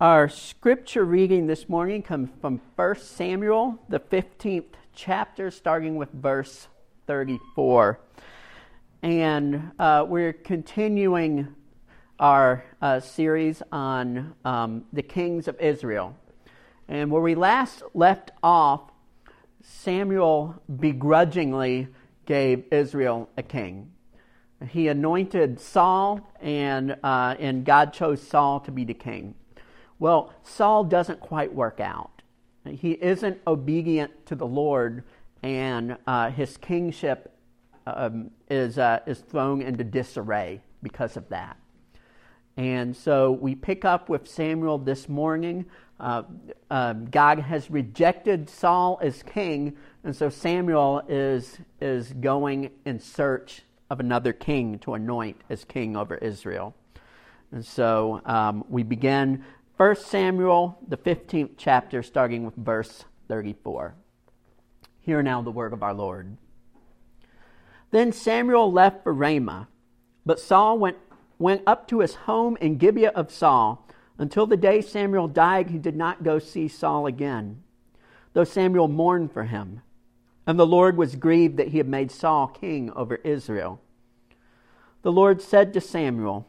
Our scripture reading this morning comes from 1 Samuel, the 15th chapter, starting with verse 34. And uh, we're continuing our uh, series on um, the kings of Israel. And where we last left off, Samuel begrudgingly gave Israel a king. He anointed Saul, and, uh, and God chose Saul to be the king. Well, Saul doesn't quite work out. He isn't obedient to the Lord, and uh, his kingship um, is, uh, is thrown into disarray because of that. And so we pick up with Samuel this morning. Uh, uh, God has rejected Saul as king, and so Samuel is, is going in search of another king to anoint as king over Israel. And so um, we begin 1 Samuel, the 15th chapter, starting with verse 34. Hear now the word of our Lord. Then Samuel left for Ramah, but Saul went, went up to his home in Gibeah of Saul. Until the day Samuel died, he did not go see Saul again, though Samuel mourned for him. And the Lord was grieved that he had made Saul king over Israel. The Lord said to Samuel,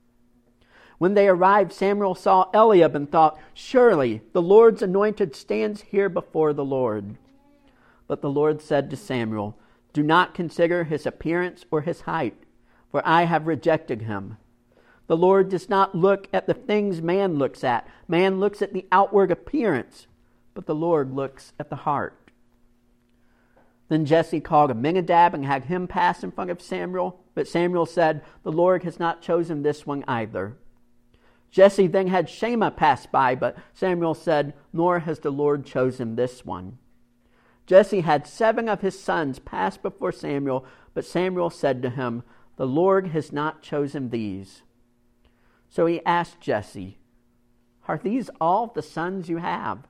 When they arrived, Samuel saw Eliab and thought, Surely the Lord's anointed stands here before the Lord. But the Lord said to Samuel, Do not consider his appearance or his height, for I have rejected him. The Lord does not look at the things man looks at. Man looks at the outward appearance, but the Lord looks at the heart. Then Jesse called Abinadab and had him pass in front of Samuel. But Samuel said, The Lord has not chosen this one either. Jesse then had Shammah pass by, but Samuel said, Nor has the Lord chosen this one. Jesse had seven of his sons pass before Samuel, but Samuel said to him, The Lord has not chosen these. So he asked Jesse, Are these all the sons you have?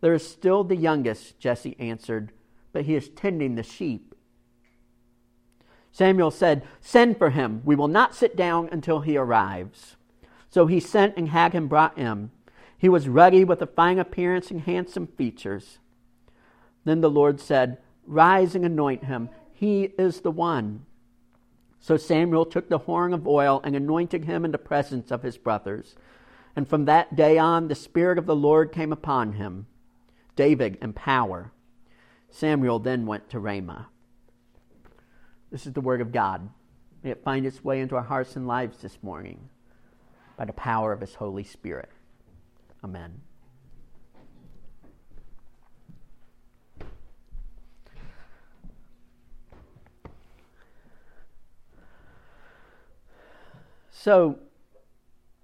There is still the youngest, Jesse answered, but he is tending the sheep. Samuel said, Send for him. We will not sit down until he arrives. So he sent and him brought in. He was ruddy with a fine appearance and handsome features. Then the Lord said, Rise and anoint him. He is the one. So Samuel took the horn of oil and anointed him in the presence of his brothers. And from that day on, the Spirit of the Lord came upon him David in power. Samuel then went to Ramah. This is the word of God. May it find its way into our hearts and lives this morning by the power of His Holy Spirit. Amen. So,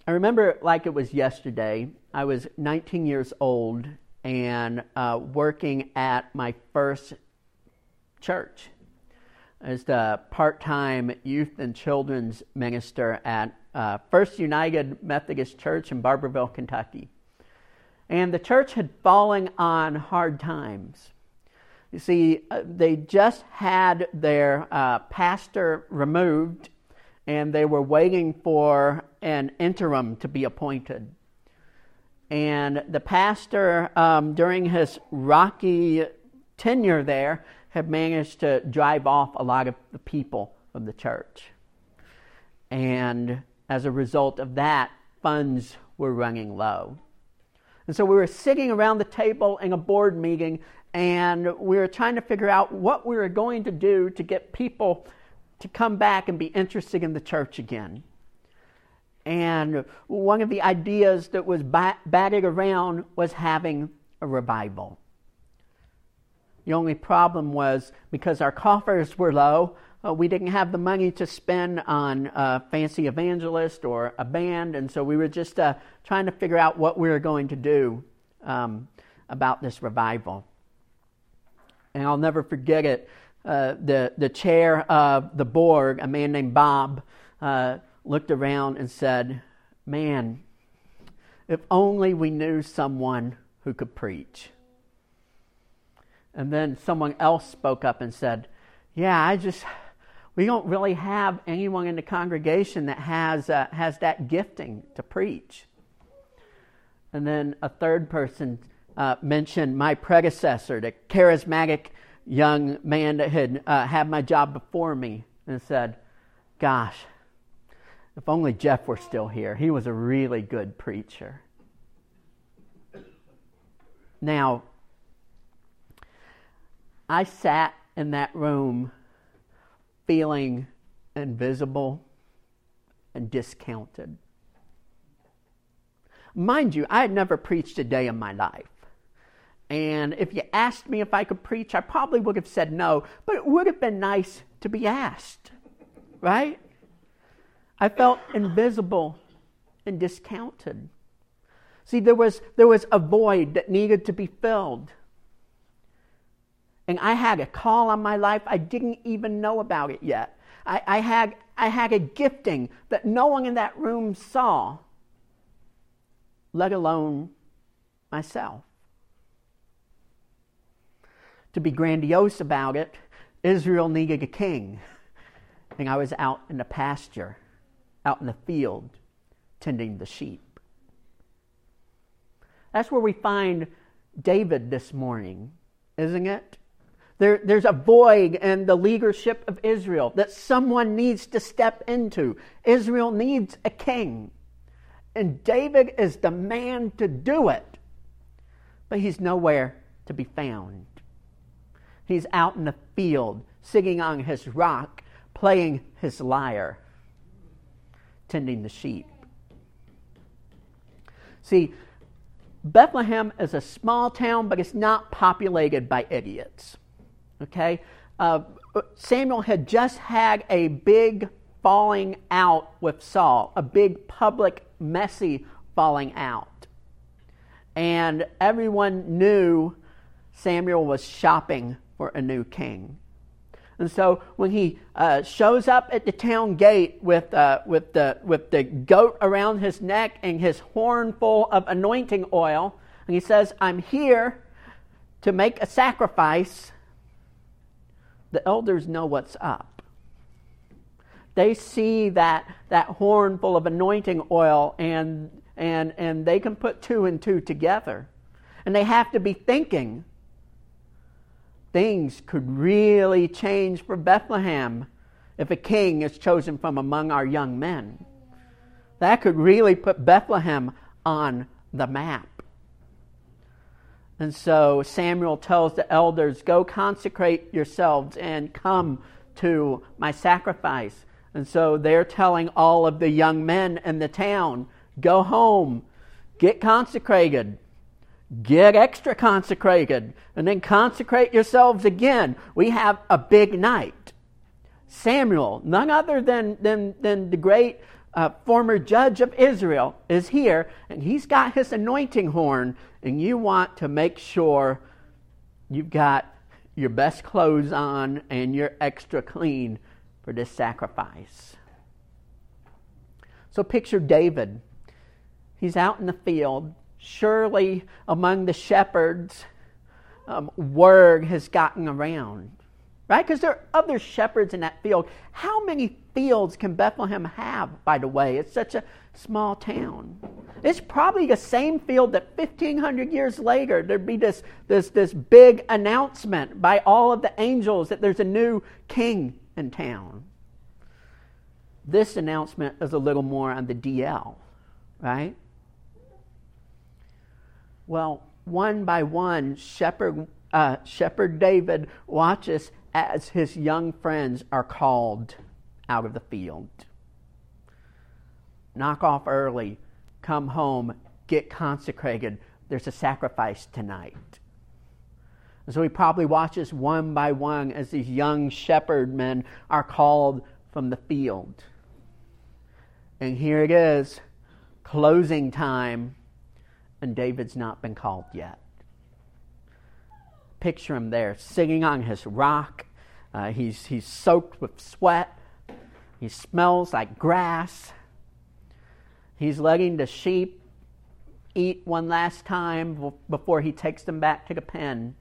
I remember like it was yesterday. I was 19 years old and uh, working at my first church as the part time youth and children's minister at uh, First United Methodist Church in Barbourville, Kentucky. And the church had fallen on hard times. You see, uh, they just had their uh, pastor removed and they were waiting for an interim to be appointed. And the pastor, um, during his rocky tenure there, had managed to drive off a lot of the people of the church. And as a result of that, funds were running low. And so we were sitting around the table in a board meeting and we were trying to figure out what we were going to do to get people to come back and be interested in the church again. And one of the ideas that was batted around was having a revival. The only problem was because our coffers were low, uh, we didn't have the money to spend on a fancy evangelist or a band, and so we were just uh, trying to figure out what we were going to do um, about this revival. And I'll never forget it. Uh, the, the chair of the board, a man named Bob, uh, looked around and said, Man, if only we knew someone who could preach. And then someone else spoke up and said, Yeah, I just, we don't really have anyone in the congregation that has, uh, has that gifting to preach. And then a third person uh, mentioned my predecessor, the charismatic young man that had uh, had my job before me, and said, Gosh, if only Jeff were still here. He was a really good preacher. Now, I sat in that room feeling invisible and discounted. Mind you, I had never preached a day in my life. And if you asked me if I could preach, I probably would have said no, but it would have been nice to be asked, right? I felt invisible and discounted. See, there was, there was a void that needed to be filled. And I had a call on my life. I didn't even know about it yet. I, I, had, I had a gifting that no one in that room saw, let alone myself. To be grandiose about it, Israel needed a king. And I was out in the pasture, out in the field, tending the sheep. That's where we find David this morning, isn't it? There, there's a void in the leadership of Israel that someone needs to step into. Israel needs a king. And David is the man to do it. But he's nowhere to be found. He's out in the field, sitting on his rock, playing his lyre, tending the sheep. See, Bethlehem is a small town, but it's not populated by idiots. Okay? Uh, Samuel had just had a big falling out with Saul, a big public, messy falling out. And everyone knew Samuel was shopping for a new king. And so when he uh, shows up at the town gate with, uh, with, the, with the goat around his neck and his horn full of anointing oil, and he says, I'm here to make a sacrifice the elders know what's up. They see that, that horn full of anointing oil and, and, and they can put two and two together. And they have to be thinking things could really change for Bethlehem if a king is chosen from among our young men. That could really put Bethlehem on the map. And so Samuel tells the elders, Go consecrate yourselves and come to my sacrifice. And so they're telling all of the young men in the town, Go home, get consecrated, get extra consecrated, and then consecrate yourselves again. We have a big night. Samuel, none other than, than, than the great uh, former judge of Israel, is here, and he's got his anointing horn, and you want to make sure you've got your best clothes on and you're extra clean for this sacrifice. So picture David. He's out in the field. Surely among the shepherds, um, word has gotten around right? Because there are other shepherds in that field. How many fields can Bethlehem have, by the way? It's such a small town. It's probably the same field that 1,500 years later there'd be this, this, this big announcement by all of the angels that there's a new king in town. This announcement is a little more on the DL, right? Well, one by one, Shepherd, uh, Shepherd David watches as his young friends are called out of the field. Knock off early, come home, get consecrated. There's a sacrifice tonight. And so he probably watches one by one as these young shepherd men are called from the field. And here it is, closing time, and David's not been called yet. Picture him there, sitting on his rock. Uh, he's, he's soaked with sweat. He smells like grass. He's letting the sheep eat one last time before he takes them back to the pen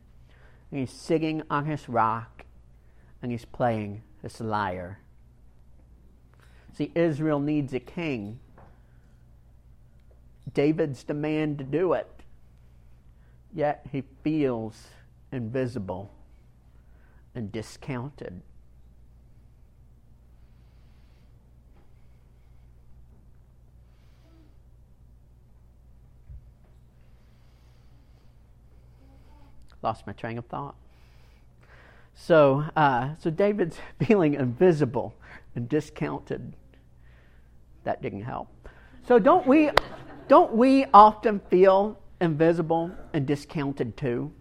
and he's sitting on his rock and he's playing his lyre. See, Israel needs a king. David's demand to do it, yet he feels invisible and discounted. Lost my train of thought. So, uh, so David's feeling invisible and discounted. That didn't help. So don't we, don't we often feel invisible and discounted too?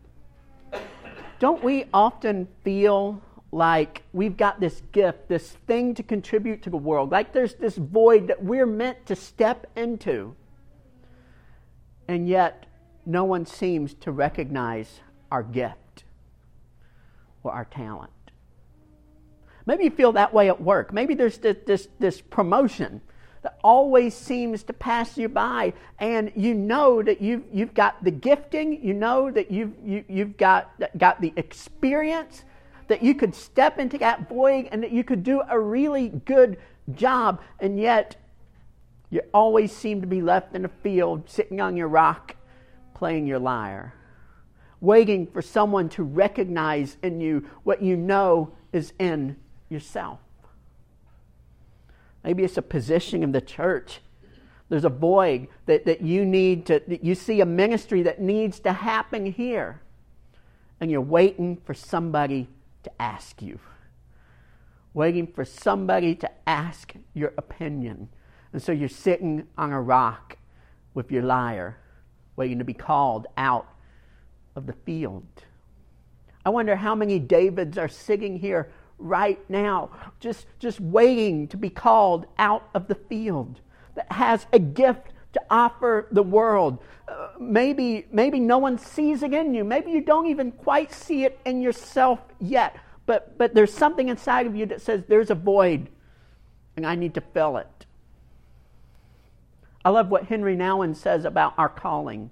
Don't we often feel like we've got this gift, this thing to contribute to the world, like there's this void that we're meant to step into, and yet no one seems to recognize our gift or our talent. Maybe you feel that way at work. Maybe there's this, this, this, promotion that always seems to pass you by, and you know that you've, you've got the gifting, you know that you've, you, have you have got, got the experience, that you could step into that void and that you could do a really good job, and yet you always seem to be left in a field, sitting on your rock, playing your lyre waiting for someone to recognize in you what you know is in yourself. Maybe it's a position in the church. There's a void that, that you need to, that you see a ministry that needs to happen here. And you're waiting for somebody to ask you. Waiting for somebody to ask your opinion. And so you're sitting on a rock with your lyre, waiting to be called out of the field. I wonder how many Davids are sitting here right now, just, just waiting to be called out of the field, that has a gift to offer the world. Uh, maybe, maybe no one sees it in you. Maybe you don't even quite see it in yourself yet. But, but there's something inside of you that says there's a void and I need to fill it. I love what Henri Nouwen says about our calling.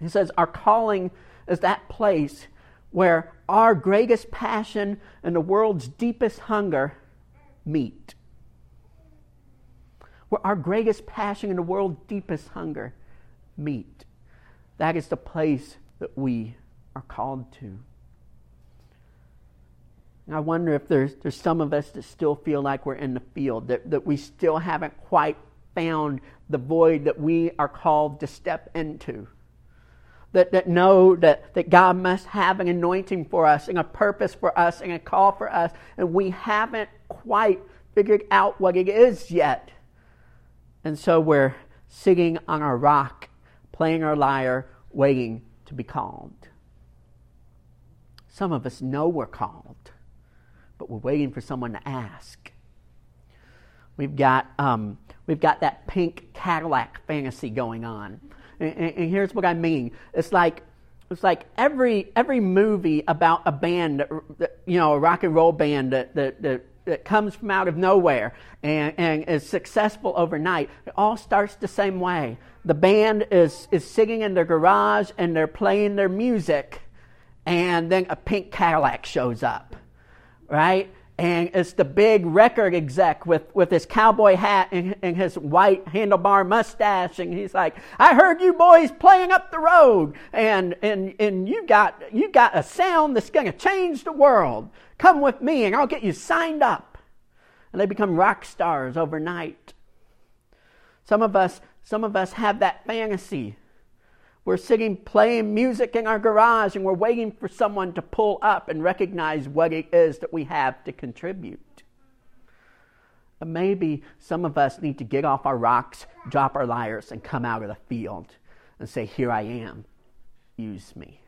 He says, Our calling is that place where our greatest passion and the world's deepest hunger meet. Where our greatest passion and the world's deepest hunger meet. That is the place that we are called to. And I wonder if there's, there's some of us that still feel like we're in the field, that, that we still haven't quite found the void that we are called to step into that, that know that, that God must have an anointing for us and a purpose for us and a call for us, and we haven't quite figured out what it is yet. And so we're sitting on our rock, playing our lyre, waiting to be called. Some of us know we're called, but we're waiting for someone to ask. We've got, um, we've got that pink Cadillac fantasy going on and, and, here's what I mean. It's like it's like every every movie about a band, uh, that, you know, a rock and roll band that that, that, that comes from out of nowhere and, and is successful overnight. It all starts the same way. The band is is sitting in their garage and they're playing their music, and then a pink Cadillac shows up, right? And it's the big record exec with, with his cowboy hat and, and, his white handlebar mustache. And he's like i heard you boys playing up the road. And, and, and you, got, you got a sound that's going to change the world. Come with me and i'll get you signed up. And they become rock stars overnight. Some of us some of us have that fantasy We're sitting playing music in our garage and we're waiting for someone to pull up and recognize what it is that we have to contribute. But maybe some of us need to get off our rocks, drop our lyres, and come out of the field and say, Here I am, use me.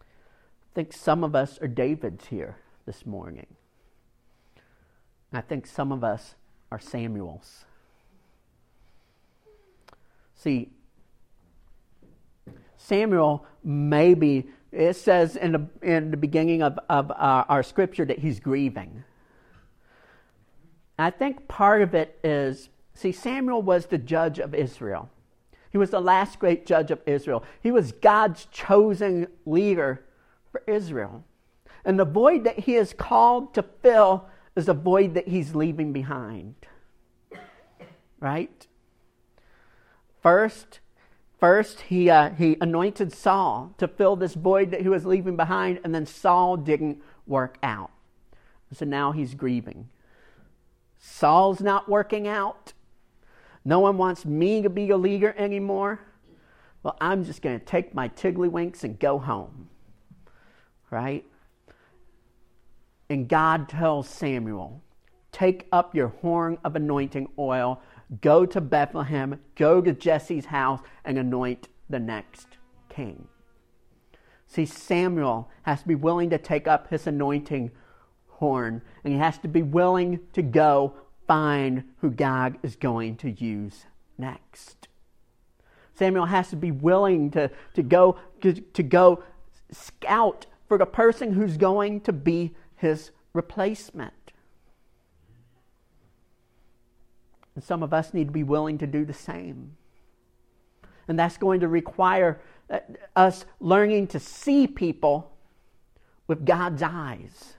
I think some of us are Davids here this morning. I think some of us are Samuels. See, Samuel maybe, it says in the, in the beginning of, of our, our scripture that he's grieving. I think part of it is see, Samuel was the judge of Israel. He was the last great judge of Israel. He was God's chosen leader for Israel. And the void that he is called to fill is a void that he's leaving behind. Right? First, first he, uh, he anointed Saul to fill this void that he was leaving behind, and then Saul didn't work out. So now he's grieving. Saul's not working out. No one wants me to be a leader anymore. Well, I'm just going to take my tiddlywinks and go home. Right? And God tells Samuel, Take up your horn of anointing oil, go to Bethlehem, go to Jesse's house, and anoint the next king. See, Samuel has to be willing to take up his anointing horn, and he has to be willing to go find who God is going to use next. Samuel has to be willing to, to, go, to, to go scout for the person who's going to be his replacement. And some of us need to be willing to do the same. And that's going to require uh, us learning to see people with God's eyes.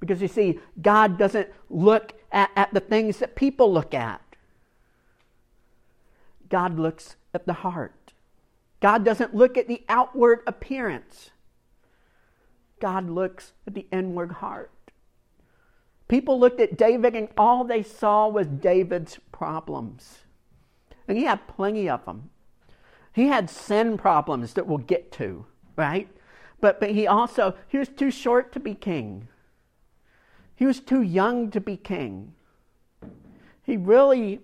Because you see, God doesn't look at, at the things that people look at, God looks at the heart. God doesn't look at the outward appearance. God looks at the inward heart. People looked at David and all they saw was David's problems. And he had plenty of them. He had sin problems that we'll get to, right? But, but he also, he was too short to be king. He was too young to be king. He really,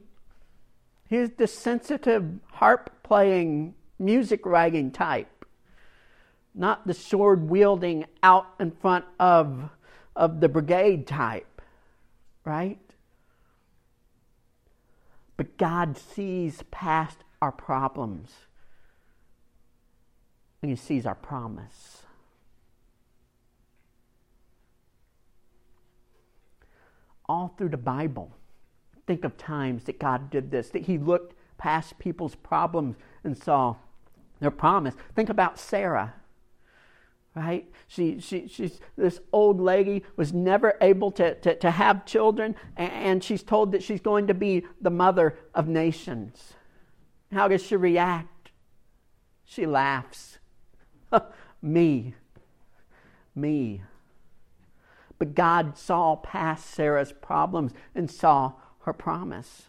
he was the sensitive harp playing, music writing type not the sword wielding out in front of, of the brigade type, right? But God sees past our problems and He sees our promise. All through the Bible, think of times that God did this, that He looked past people's problems and saw their promise. Think about Sarah right? She, she, she's, this old lady was never able to, to, to have children, and she's told that she's going to be the mother of nations. How does she react? She laughs. Me. Me. But God saw past Sarah's problems and saw her promise.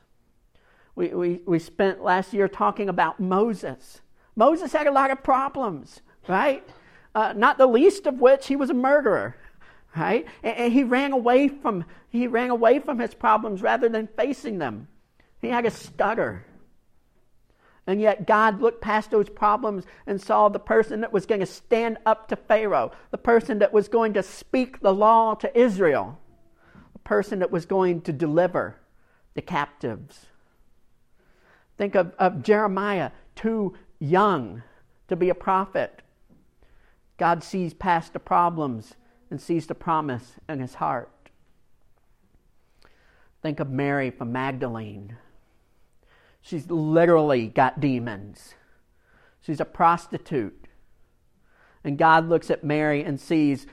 We, we, we spent last year talking about Moses. Moses had a lot of problems, right? Uh, not the least of which he was a murderer right? And, and, he ran away from he ran away from his problems rather than facing them. He had a stutter. And yet god looked past those problems and saw the person that was going to stand up to pharaoh the person that was going to speak the law to israel the person that was going to deliver the captives. Think of, of jeremiah too young to be a prophet God sees past the problems and sees the promise in his heart. Think of Mary from Magdalene. She's literally got demons. She's a prostitute. And God looks at Mary and sees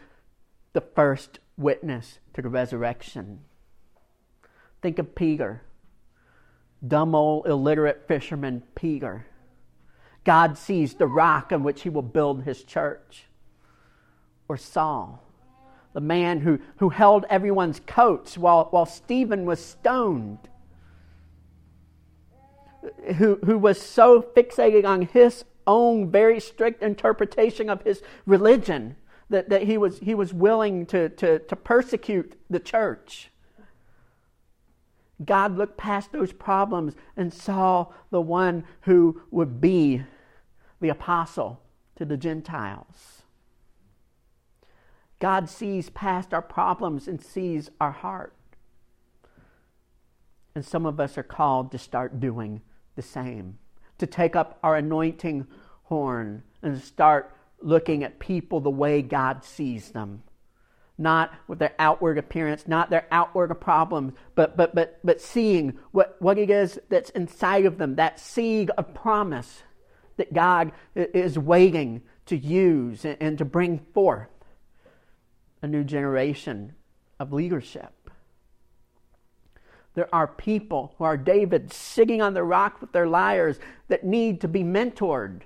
the first witness to the resurrection. Think of Peter, dumb old illiterate fisherman Peter. God sees the rock on which he will build his church or Saul, the man who, who held everyone's coats while, while Stephen was stoned. who, who was so fixated on his own very strict interpretation of his religion that, that he, was, he was willing to, to, to persecute the church. God looked past those problems and saw the one who would be the apostle to the Gentiles. God sees past our problems and sees our heart. And some of us are called to start doing the same, to take up our anointing horn and start looking at people the way God sees them. Not with their outward appearance, not their outward problems, but, but, but, but seeing what, what it is that's inside of them, that seed of promise that God is waiting to use and, and to bring forth a new generation of leadership. There are people who are David sitting on the rock with their lyres that need to be mentored,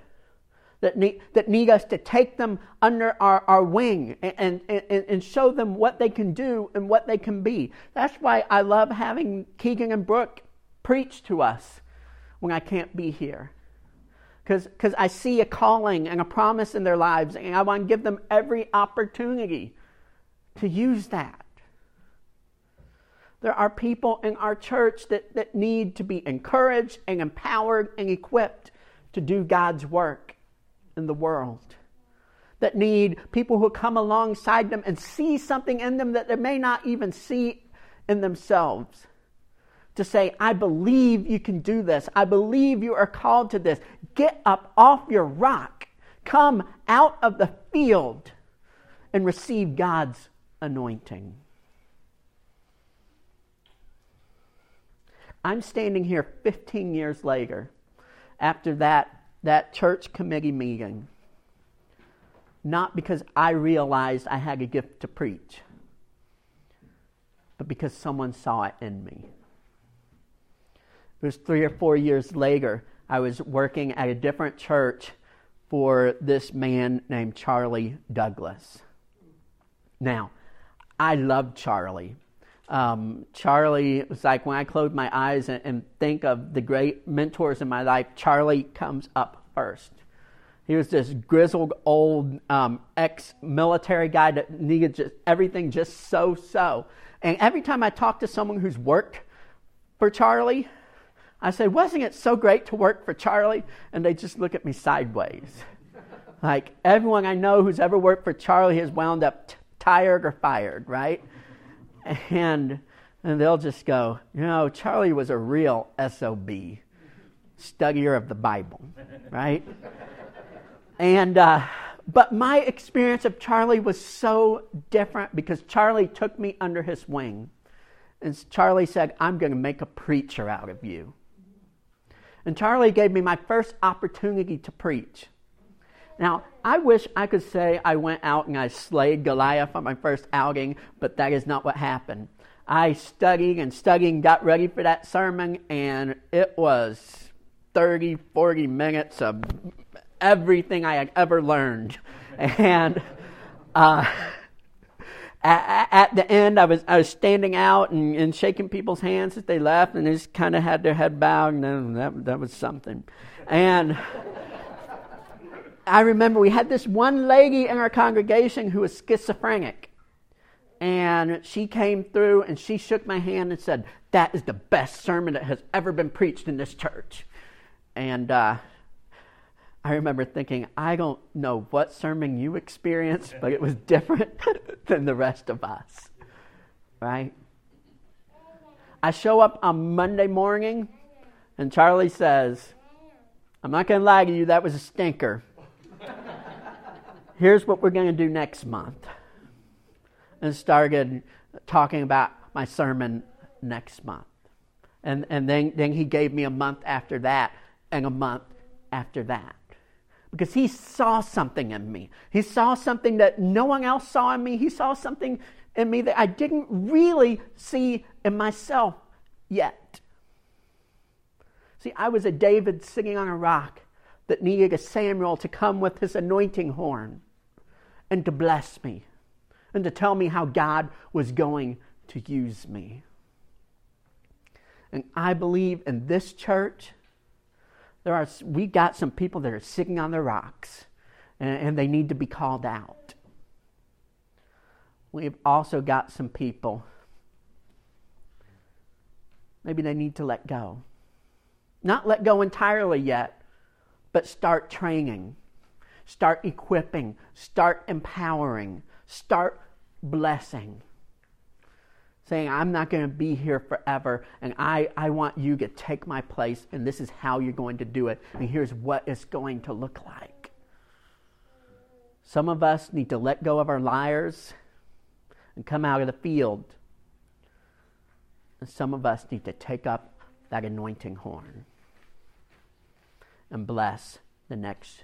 that need, that need us to take them under our, our wing and, and, and show them what they can do and what they can be. That's why I love having Keegan and Brooke preach to us when I can't be here. Because I see a calling and a promise in their lives, and I want to give them every opportunity to use that. There are people in our church that, that need to be encouraged and empowered and equipped to do God's work in the world. That need people who come alongside them and see something in them that they may not even see in themselves. To say, I believe you can do this. I believe you are called to this. Get up off your rock. Come out of the field and receive God's anointing. I'm standing here 15 years later after that, that church committee meeting, not because I realized I had a gift to preach, but because someone saw it in me. It was three or four years later, I was working at a different church for this man named Charlie Douglas. Now, I loved Charlie um, Charlie was like when I close my eyes and, and, think of the great mentors in my life, Charlie comes up first. He was this grizzled old um, ex-military guy that needed just everything just so so. And every time I talk to someone who's worked for Charlie, I say, "Wasn't it so great to work for Charlie?" And they just look at me sideways. like everyone I know who's ever worked for Charlie has wound up t- tired or fired, right? and and they'll just go, you know, Charlie was a real SOB, studier of the Bible, right? and uh, but my experience of Charlie was so different because Charlie took me under his wing. And Charlie said, I'm going to make a preacher out of you. And Charlie gave me my first opportunity to preach. Now, I wish I could say I went out and I slayed Goliath on my first outing, but that is not what happened. I studied and studied and got ready for that sermon, and it was 30, 40 minutes of everything I had ever learned. And uh, at, at, the end, I was, I was standing out and, and shaking people's hands as they left, and they just kind of had their head bowed, and that, that was something. And I remember we had this one lady in our congregation who was schizophrenic. And she came through and she shook my hand and said, That is the best sermon that has ever been preached in this church. And uh, I remember thinking, I don't know what sermon you experienced, but it was different than the rest of us. Right? I show up on Monday morning and Charlie says, I'm not going to lie to you, that was a stinker here's what we're going to do next month. And started talking about my sermon next month. And, and then, then he gave me a month after that and a month after that. Because he saw something in me. He saw something that no one else saw in me. He saw something in me that I didn't really see in myself yet. See, I was a David sitting on a rock that needed a Samuel to come with his anointing horn and to bless me and to tell me how God was going to use me. And I believe in this church There are, we got some people that are sitting on the rocks and, and they need to be called out. We've also got some people, maybe they need to let go. Not let go entirely yet, but start training, start equipping, start empowering, start blessing. Saying, I'm not going to be here forever, and I, I want you to take my place, and this is how you're going to do it, and here's what it's going to look like. Some of us need to let go of our lyres and come out of the field. And some of us need to take up that anointing horn and bless the next